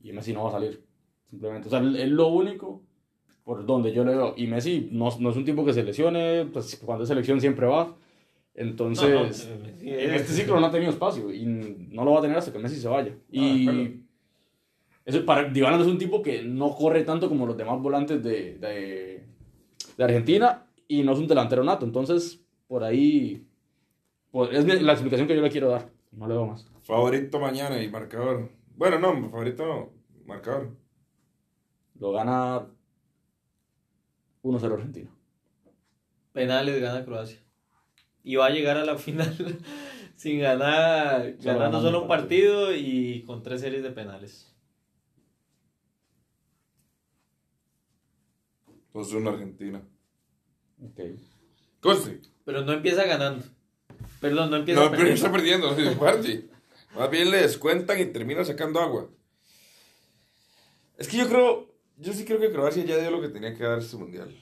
y Messi no va a salir. Simplemente. O sea, es lo único por donde yo le veo. Y Messi no, no es un tipo que se lesione, pues cuando es selección siempre va. Entonces, No, no, sí, en es- este ciclo no ha tenido espacio y no lo va a tener hasta que Messi se vaya. Y eso, para Dybala es un tipo que no corre tanto como los demás volantes de, de, de Argentina y no es un delantero nato. Entonces, por ahí pues, es la explicación que yo le quiero dar. No le doy más. Favorito mañana y marcador. Bueno, no, favorito no, marcador. Lo gana 1-0 Argentina. penales gana Croacia. Y va a llegar a la final sin ganar, Solo ganando ganando solo un partido y con tres series de penales. Pues una Argentina. Ok. Conste. Pero no empieza ganando. Perdón, no empieza No, pero perdiendo. está perdiendo, sí, Juanji. Más bien le descuentan y termina sacando agua. Es que yo creo, yo sí creo que Croacia ya dio lo que tenía que dar este mundial.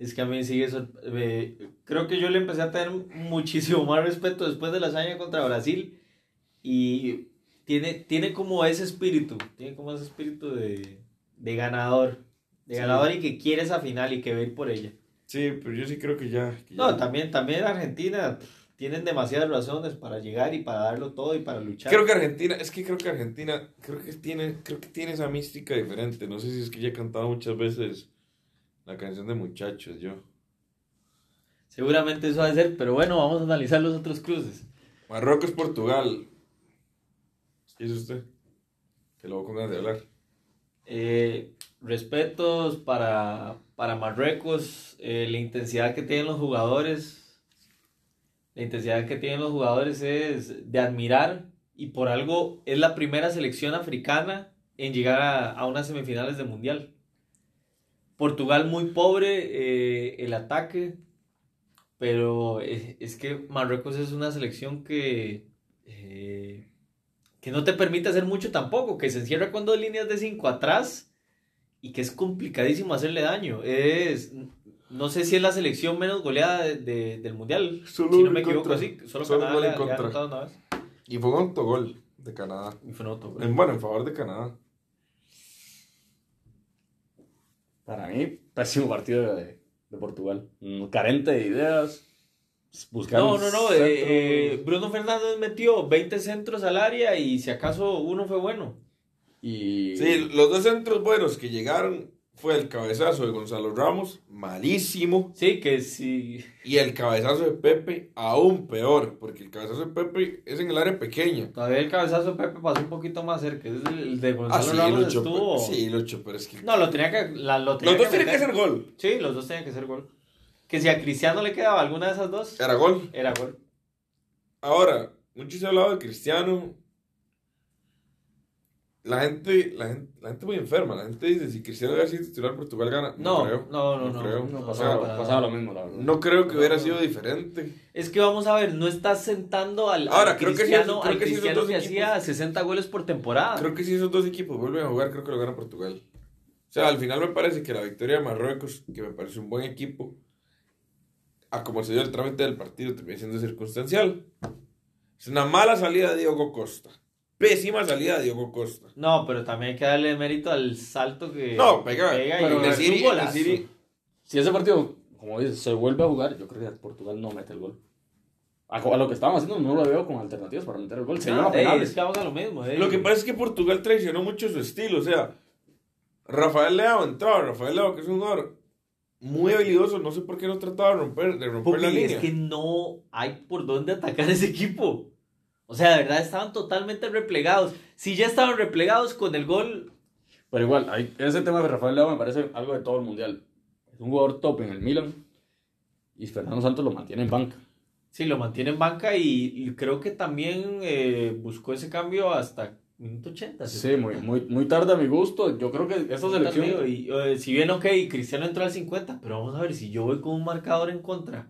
Es que a mí sigue eh, creo que yo le empecé a tener muchísimo más respeto después de la hazaña contra Brasil y tiene, tiene como ese espíritu, tiene como ese espíritu de, de ganador, de Sí. ganador y que quiere esa final y que va a ir por ella. Sí, pero yo sí creo que ya. que No, ya- también, también Argentina tienen demasiadas razones para llegar y para darlo todo y para luchar. Creo que Argentina, es que creo que Argentina, creo que tiene, creo que tiene esa mística diferente. No sé si es que ya he cantado muchas veces la canción de muchachos, yo. Seguramente eso va a ser, pero bueno, vamos a analizar los otros cruces. Marruecos, Portugal. ¿Qué dice usted? Que luego con ganas de hablar. Eh, respetos para, para Marruecos, eh, la intensidad que tienen los jugadores, la intensidad que tienen los jugadores es de admirar y por algo es la primera selección africana en llegar a, a unas semifinales de mundial. Portugal muy pobre, eh, el ataque, pero es, es que Marruecos es una selección que, eh, que no te permite hacer mucho tampoco, que se encierra con dos líneas de cinco atrás y que es complicadísimo hacerle daño. Es, no sé si es la selección menos goleada de- de- del mundial, Solo si no me equivoco, contra. sí, solo, Solo Canadá le, ha una vez. Y fue un autogol de Canadá. Y fue un autogol. En, bueno, en favor de Canadá. Para mí, pésimo partido de, de Portugal. Mm, Carente de ideas. Buscaron No, no, no. centros. eh, eh, Bruno Fernández metió 20 centros al área y si acaso uno fue bueno. y Sí, los dos centros buenos que llegaron fue el cabezazo de Gonzalo Ramos, malísimo, Sí, que sí. y el cabezazo de Pepe, aún peor, porque el cabezazo de Pepe es en el área pequeña. Todavía el cabezazo de Pepe pasó un poquito más cerca. Es el, de Ah, Gonzalo sí, Ramos Lucho, estuvo. sí, Lucho, pero es que... No, lo tenía que. La, lo tenía los dos tienen que ser gol. Sí, los dos tenían que ser gol. Que si a Cristiano le quedaba alguna de esas dos, Era gol. era gol. Ahora, mucho se ha hablado de Cristiano. La gente, la gente, la gente muy enferma. La gente dice, si Cristiano hubiera sido titular, Portugal gana. No, No, creo. no, no, no. creo. no, O pasaba, sea, pasaba lo mismo, la verdad. no creo que hubiera sido diferente. Es que vamos a ver, no estás sentando al, Ahora, al creo que sí, Cristiano, creo al que sí, esos Cristiano dos que equipos- hacía 60 goles por temporada. Creo que si esos dos equipos vuelven a jugar, creo que lo gana Portugal. O sea, al final me parece que la victoria de Marruecos, que me parece un buen equipo, a como se dio el trámite del partido, termina siendo circunstancial. Es una mala salida de Diego Costa. Pésima salida de Diego Costa. No, pero también hay que darle mérito al salto que No, pega. y pero es golazo. Nesiri- Si ese partido, como dices, se vuelve a jugar, yo creo que Portugal no mete el gol. A, a lo que estaban haciendo, no lo veo con alternativas para meter el gol. Se lleva ey, es que a lo mismo. ey. Lo que pasa es que Portugal traicionó mucho su estilo. O sea, Rafael Leao entraba. Rafael Leao, que es un jugador muy habilidoso, no sé por qué no trataba de romper, de romper la es línea. que no hay por dónde atacar ese equipo. O sea, de verdad estaban totalmente replegados. Si ya estaban replegados con el gol, Pero igual, hay, ese tema de Rafael Leao me parece algo de todo el mundial. Es un jugador top en el Milan y Fernando Santos lo mantiene en banca. sí, lo mantiene en banca y, y creo que también eh, buscó ese cambio hasta minuto 80. Sí, muy, muy, muy tarde a mi gusto. Yo creo que tardío, selección. Y, eh, si bien, ok, Cristiano entró al 50, pero vamos a ver, si yo voy con un marcador en contra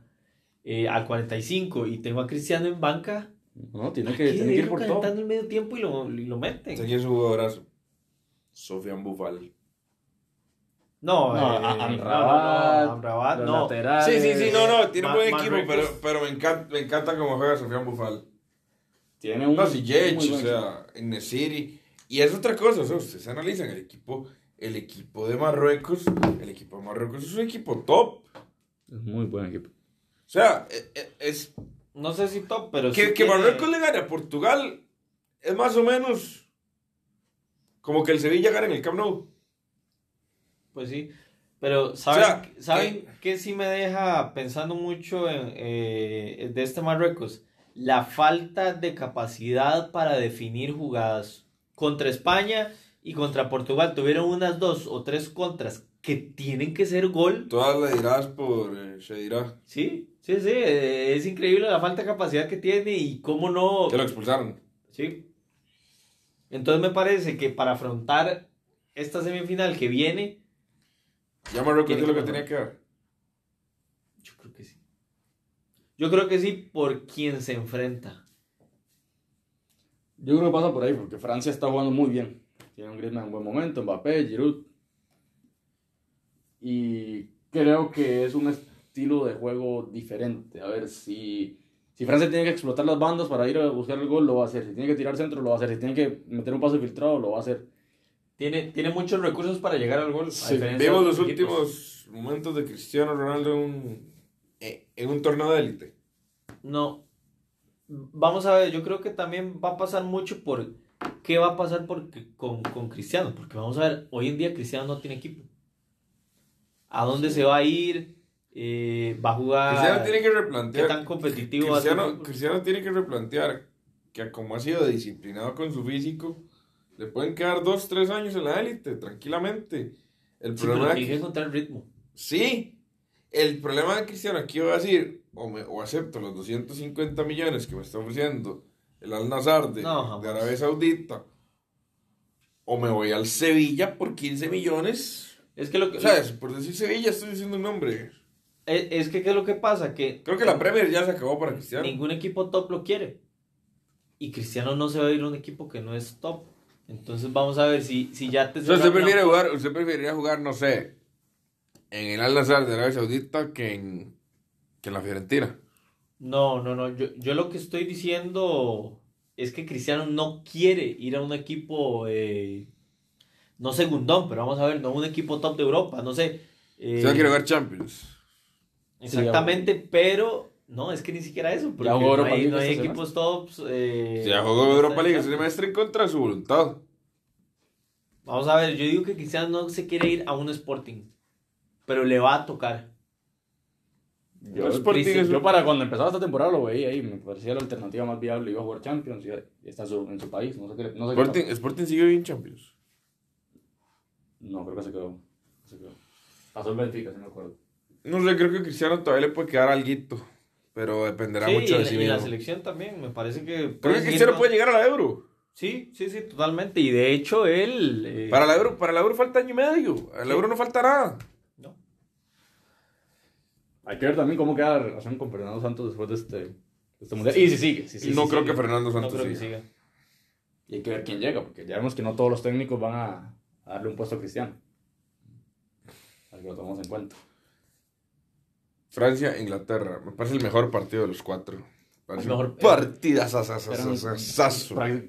eh, al 45 y tengo a Cristiano en banca, No, tiene que, tiene que ir por todo. el medio tiempo y lo, y lo meten. ¿Quién es su jugadorazo? Sofian Bufal. No, No, eh, no, Amrabat, no, no, Amrabat, no. laterales. Sí, sí, sí, no, no, tiene un buen equipo, pero, pero me, encanta, me encanta cómo juega Sofian Bufal. Tiene un. No, si Jech, muy o sea, en Nesiri. Y es otra cosa, o sea, ustedes analizan el equipo, el equipo de Marruecos, el equipo de Marruecos es un equipo top. Es muy buen equipo. O sea, e- e- es, No sé si top, pero que, sí que Marruecos le gane a Portugal es más o menos como que el Sevilla gane en el Camp Nou. Pues sí. Pero, ¿saben, O sea, ¿saben eh, qué sí me deja pensando mucho en, eh, de este Marruecos? La falta de capacidad para definir jugadas. Contra España y contra Portugal tuvieron unas dos o tres contras que tienen que ser gol. Todas le dirás por eh, Shedira. Sí, sí, sí. eh, Es increíble la falta de capacidad que tiene y cómo no. Que lo expulsaron. Sí. Entonces me parece que para afrontar esta semifinal que viene, Ya Marruecos es lo que que tenía que dar. yo creo que sí. Yo creo que sí por quien se enfrenta. Yo creo que pasa por ahí, porque Francia está jugando muy bien. Tiene un Griezmann en buen momento, Mbappé, Giroud. Y creo que es un estilo de juego diferente. A ver, si, si Francia tiene que explotar las bandas para ir a buscar el gol, lo va a hacer. Si tiene que tirar centro, lo va a hacer. Si tiene que meter un pase filtrado, lo va a hacer. Tiene, tiene muchos recursos para llegar al gol. Sí, Vimos los últimos momentos de Cristiano Ronaldo en un, eh, en un torneo de élite. No. Vamos a ver, yo creo que también va a pasar mucho por qué va a pasar por, con, con Cristiano. Porque vamos a ver, hoy en día Cristiano no tiene equipo. ¿A dónde se va a ir? Eh, va a jugar. Cristiano tiene que ¿Qué replantear. tan competitivo va a ser? Cristiano, Cristiano tiene que replantear que como ha sido disciplinado con su físico, Le pueden quedar dos, tres años en la élite, tranquilamente. El Sí, problema tiene que encontrar el ritmo. Sí. El problema de Cristiano aquí va a decir, o, me- o acepto los 250 millones que me está ofreciendo el Al Nazar de, No, de Arabia Saudita, o me voy al Sevilla por 15 millones. Es que lo que... Por decir Sevilla estoy diciendo un nombre. Es, es que, ¿qué es lo que pasa? Que Creo que la Premier ya se acabó para Cristiano. ningún equipo top lo quiere. Y Cristiano no se va a ir a un equipo que no es top. Entonces vamos a ver si, si ya te... O sea, usted prefiere jugar, usted preferiría jugar, no sé, en el Al Nazar de Arabia Saudita que en, que en la Fiorentina. No, no, no. Yo, yo lo que estoy diciendo es que Cristiano no quiere ir a un equipo, eh, no segundón, pero vamos a ver, no un equipo top de Europa, no sé. eh, Usted quiere jugar Champions. Exactamente, pero no, es que ni siquiera eso, porque Ya jugó no Europa hay, League no hay equipos tops. eh, Si ya jugó Europa League, ese Champions. semestre en contra de su voluntad. Vamos a ver, yo digo que Cristiano no se quiere ir a un Sporting, pero le va a tocar. Yo, El Sporting Cristian- es- yo para cuando empezaba esta temporada lo veía ahí, me parecía la alternativa más viable, iba a jugar Champions y está su- en su país, no sé qué, no sé qué Sporting, Sporting sigue bien Champions. No, creo que se quedó. Se quedó. Pasó el Benfica, si me acuerdo. No sé, creo que Cristiano todavía le puede quedar alguito. Pero dependerá Sí, mucho y, de sí y en la mismo. selección también, me parece que... Creo puede que Cristiano más- puede llegar a la Euro. Sí, sí, sí, totalmente. Y de hecho él... eh, Para la Euro, para la Euro falta año y medio. A la Sí. Euro no falta nada. no. Hay que ver también cómo queda la relación con Fernando Santos después de este, de este mundial. Y si sigue, si sigue. no sí, creo sí. que Fernando No Santos creo que siga. siga. Y hay que ver quién llega, porque ya vemos que no todos los técnicos van a, a darle un puesto a Cristiano. Para que lo tomemos en cuenta. Francia, Inglaterra. Me parece el mejor partido de los cuatro. Parece El mejor- partida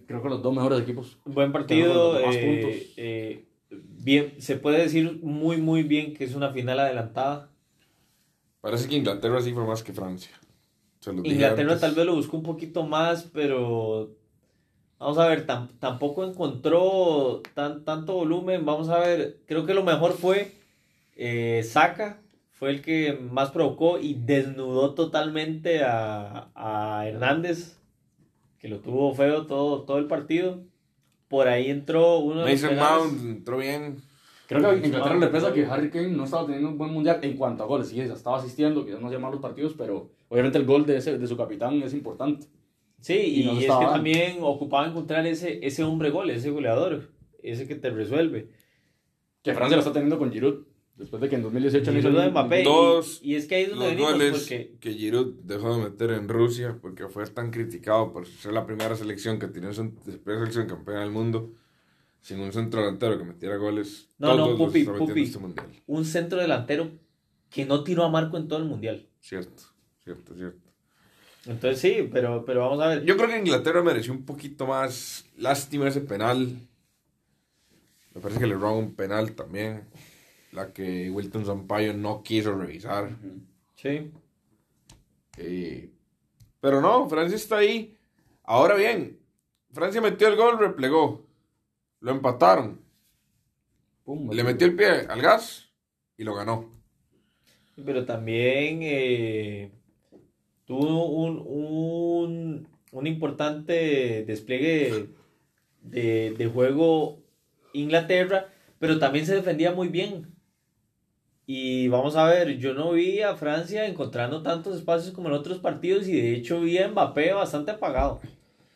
creo que los dos mejores equipos. Buen partido. Demás eh, puntos. eh, bien, se puede decir muy, muy bien que es una final adelantada. Parece que Inglaterra sí fue más que Francia. Inglaterra tal vez lo buscó un poquito más, pero vamos a ver, tam- tampoco encontró tan, tanto volumen. Vamos a ver, creo que lo mejor fue eh, Saka, fue el que más provocó y desnudó totalmente a, a Hernández, que lo tuvo feo todo, todo el partido. Por ahí entró uno de los Mason penales. Mount entró bien. Creo que Inglaterra le pesa que Harry Kane no estaba teniendo un buen mundial en cuanto a goles. Sí, estaba asistiendo, quizás no hacía malos partidos, pero obviamente el gol de, ese, de su capitán es importante. Sí, y, no es que también ocupaba encontrar ese, ese hombre gol, ese goleador, ese que te resuelve. Que Francia lo está teniendo con Giroud. Después de que en 2018 no hizo de Mbappé. Dos- y, y es que ahí es donde Los venimos, goles porque que Giroud dejó de meter en Rusia porque fue tan criticado por ser la primera selección que tiene primera selección campeona del mundo sin un centro delantero que metiera goles. No, no, todos los Pupi, Pupi. este mundial. un centro delantero que no tiró a marco en todo el mundial. Cierto, cierto, cierto. Entonces sí, pero, pero vamos a ver. Yo creo que Inglaterra mereció un poquito más. Lástima ese penal. Me parece que le roban un penal también. La que Wilton Sampaio no quiso revisar. Sí. Eh, pero no, Francia está ahí. Ahora bien, Francia metió el gol, replegó. Lo empataron. Pum, Le metió el pie al gas y lo ganó. Pero también eh, tuvo un, un, un importante despliegue de, de juego Inglaterra, pero también se defendía muy bien. Y vamos a ver, yo no vi a Francia encontrando tantos espacios como en otros partidos y de hecho vi a Mbappé bastante apagado.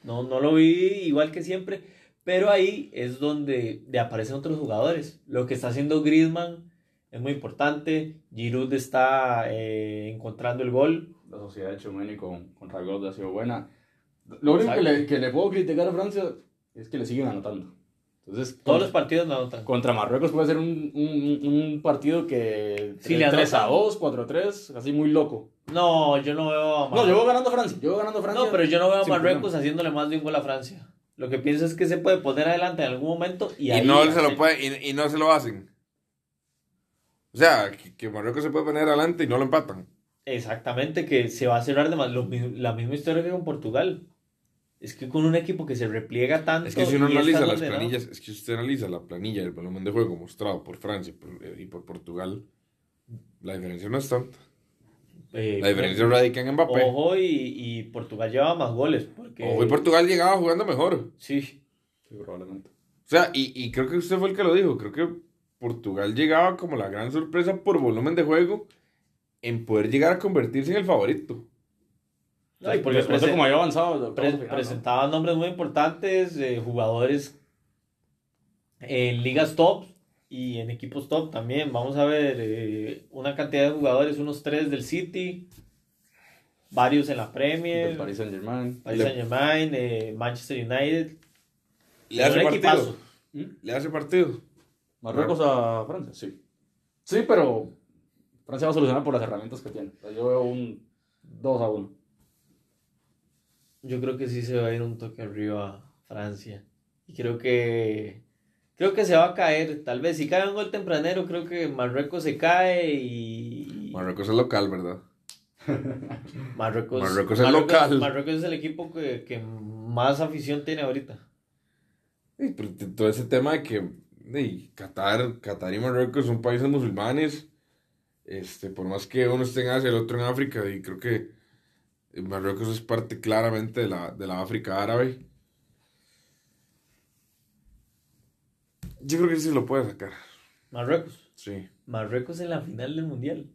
No, no lo vi igual que siempre, pero ahí es donde de aparecen otros jugadores. Lo que está haciendo Griezmann es muy importante. Giroud está eh, encontrando el gol. La sociedad de Chumeni con, contra el gol ha sido buena. Lo único que le, que le puedo criticar a Francia es que le siguen anotando. Entonces, Todos los contra, partidos no anotan. contra Marruecos puede ser un, un, un partido que Sí, le 3 a anotan. 2, 4 a 3, así muy loco. No, yo no veo a No, Mar- yo voy ganando Francia. Yo voy ganando Francia. No, pero yo no veo a Marruecos problema. haciéndole más de un gol a Francia. Lo que pienso es que se puede poner adelante en algún momento y, Y, ahí no se lo puede, y, y no se lo hacen. O sea, que, que Marruecos se puede poner adelante y no lo empatan. Exactamente, que se va a cerrar de más. lo la misma historia que con Portugal. Es que con un equipo que se repliega tanto. Es que si uno analiza las ordenado- planillas, es que si usted analiza la planilla del volumen de juego mostrado por Francia y por, y por Portugal, la diferencia no es tanta. Eh, La diferencia radica en Mbappé. Ojo, y, y Portugal llevaba más goles. Porque... Ojo, y Portugal llegaba jugando mejor. Sí. Sí, probablemente. O sea, y, y creo que usted fue el que lo dijo. Creo que Portugal llegaba como la gran sorpresa por volumen de juego en poder llegar a convertirse en el favorito. No, y porque Después de como había avanzado. pre- octavos de final, ¿no? presentaban nombres muy importantes, eh, jugadores en ligas top y en equipos top también. Vamos a ver eh, una cantidad de jugadores, unos tres del City, varios en la Premier, Del Paris Saint Germain. Paris Saint Germain, eh, Manchester United. Le hace partido. equipazo. Le hace partido. Marruecos a Francia, sí. Sí, pero Francia va a solucionar por las herramientas que tiene. O sea, yo veo un 2 a 1. Yo creo que sí se va a ir un toque arriba a Francia. Y creo que creo que se va a caer. Tal vez si cae un gol tempranero, creo que Marruecos se cae y Marruecos es local, ¿verdad? Marruecos, Marruecos es local. Marruecos es el equipo que, que más afición tiene ahorita. Sí, pero todo ese tema de que de, Qatar, Qatar y Marruecos son países musulmanes, este, por más que uno esté en Asia y el otro en África, y creo que Marruecos es parte claramente de la, de la África árabe. Yo creo que sí lo puede sacar, Marruecos. sí. Marruecos en la final del mundial.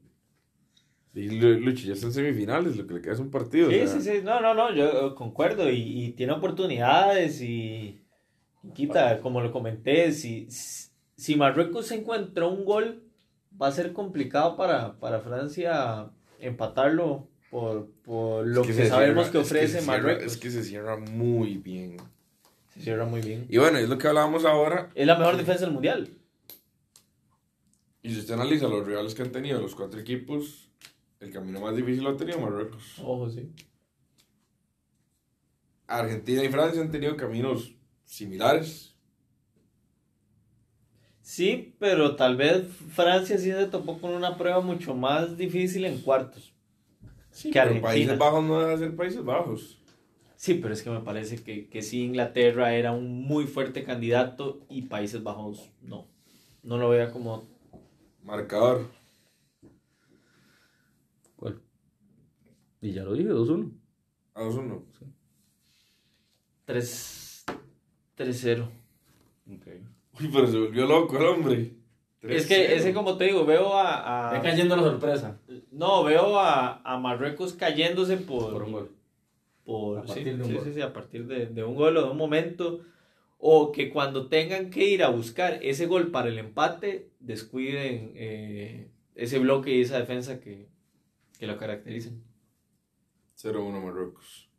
Y Lu- Luchi ya está en semifinales, lo que le queda es un partido. o Sí, sea, sí, sí. No, no, no. Yo eh, concuerdo. Y, y tiene oportunidades. Y, y quita, como lo comenté, si, si Marruecos encuentra un gol, va a ser complicado para, para Francia empatarlo por, por lo es que, sabemos cierra- que es ofrece cierra- Marruecos. Es que se cierra muy bien. Se cierra muy bien. Y bueno, es lo que hablábamos ahora. Es la mejor defensa del mundial. Y si usted analiza los rivales que han tenido los cuatro equipos, el camino más difícil lo ha tenido Marruecos. Ojo, sí. Argentina y Francia han tenido caminos similares. Sí, pero tal vez Francia sí se topó con una prueba mucho más difícil en cuartos. Sí, Que pero. Países Bajos no deja de ser Países Bajos. Sí, pero es que me parece que, que sí, Inglaterra era un muy fuerte candidato y Países Bajos no. No lo veía como Marcador. ¿Cuál? Y ya lo dije, 2-1. A 2-1. 3 3-0. Ok. Uy, pero se volvió loco el hombre. Es que 3-0. ese, como te digo, veo a. A- cayendo la sorpresa. no, veo a, a Marruecos cayéndose por. Por un gol. por- A sí, partir de un sí, gol. sí, sí, a partir de, de un gol o de un momento. O que cuando tengan que ir a buscar ese gol para el empate, descuiden eh, ese bloque y esa defensa que, que lo caracterizan. 0-1 Marruecos.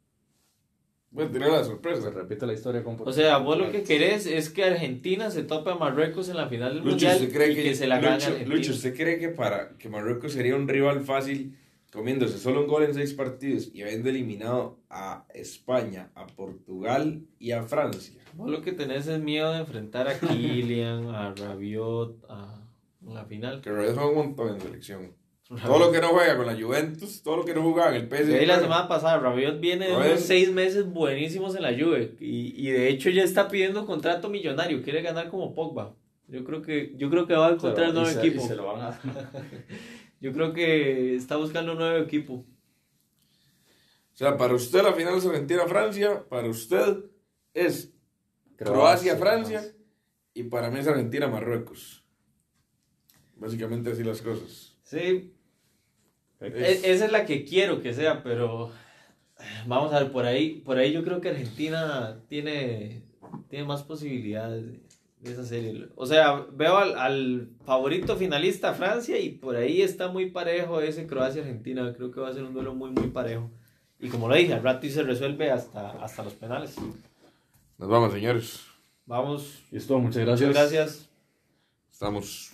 Bueno, tiene la sorpresa. repite la historia con O sea, vos lo que querés es que Argentina se tope a Marruecos en la final del Lucho, mundial ¿usted cree y que, que, se la gane Lucho, Argentina. Lucho, ¿usted cree que para que Marruecos sería un rival fácil comiéndose solo un gol en seis partidos y habiendo eliminado a España, a Portugal y a Francia? Vos lo que tenés es miedo de enfrentar a Kylian, a Rabiot, a en la final. Que Reyes juega un montón en selección. Todo lo que no juega con la Juventus, todo lo que no jugaba en el PSG. Ahí la semana pasada, Rabiot viene de unos seis meses buenísimos en la Juve y, y de hecho ya está pidiendo contrato millonario, quiere ganar como Pogba. Yo creo que, yo creo que va a encontrar un nuevo y se- equipo. y se lo van a... Yo creo que está buscando un nuevo equipo. O sea, para usted la final es Argentina-Francia, para usted es Croacia-Francia y para mí es Argentina-Marruecos. Básicamente así las cosas. Sí, E- esa es la que quiero que sea, pero vamos a ver, por ahí, por ahí yo creo que Argentina tiene, tiene más posibilidades de, de esa serie. O sea, veo al, al favorito finalista Francia y por ahí está muy parejo ese Croacia-Argentina. Creo que va a ser un duelo muy, muy parejo. Y como lo dije, al rato y se resuelve hasta, hasta los penales. Nos vamos, señores. Vamos, Y es todo, muchas gracias. muchas gracias. Estamos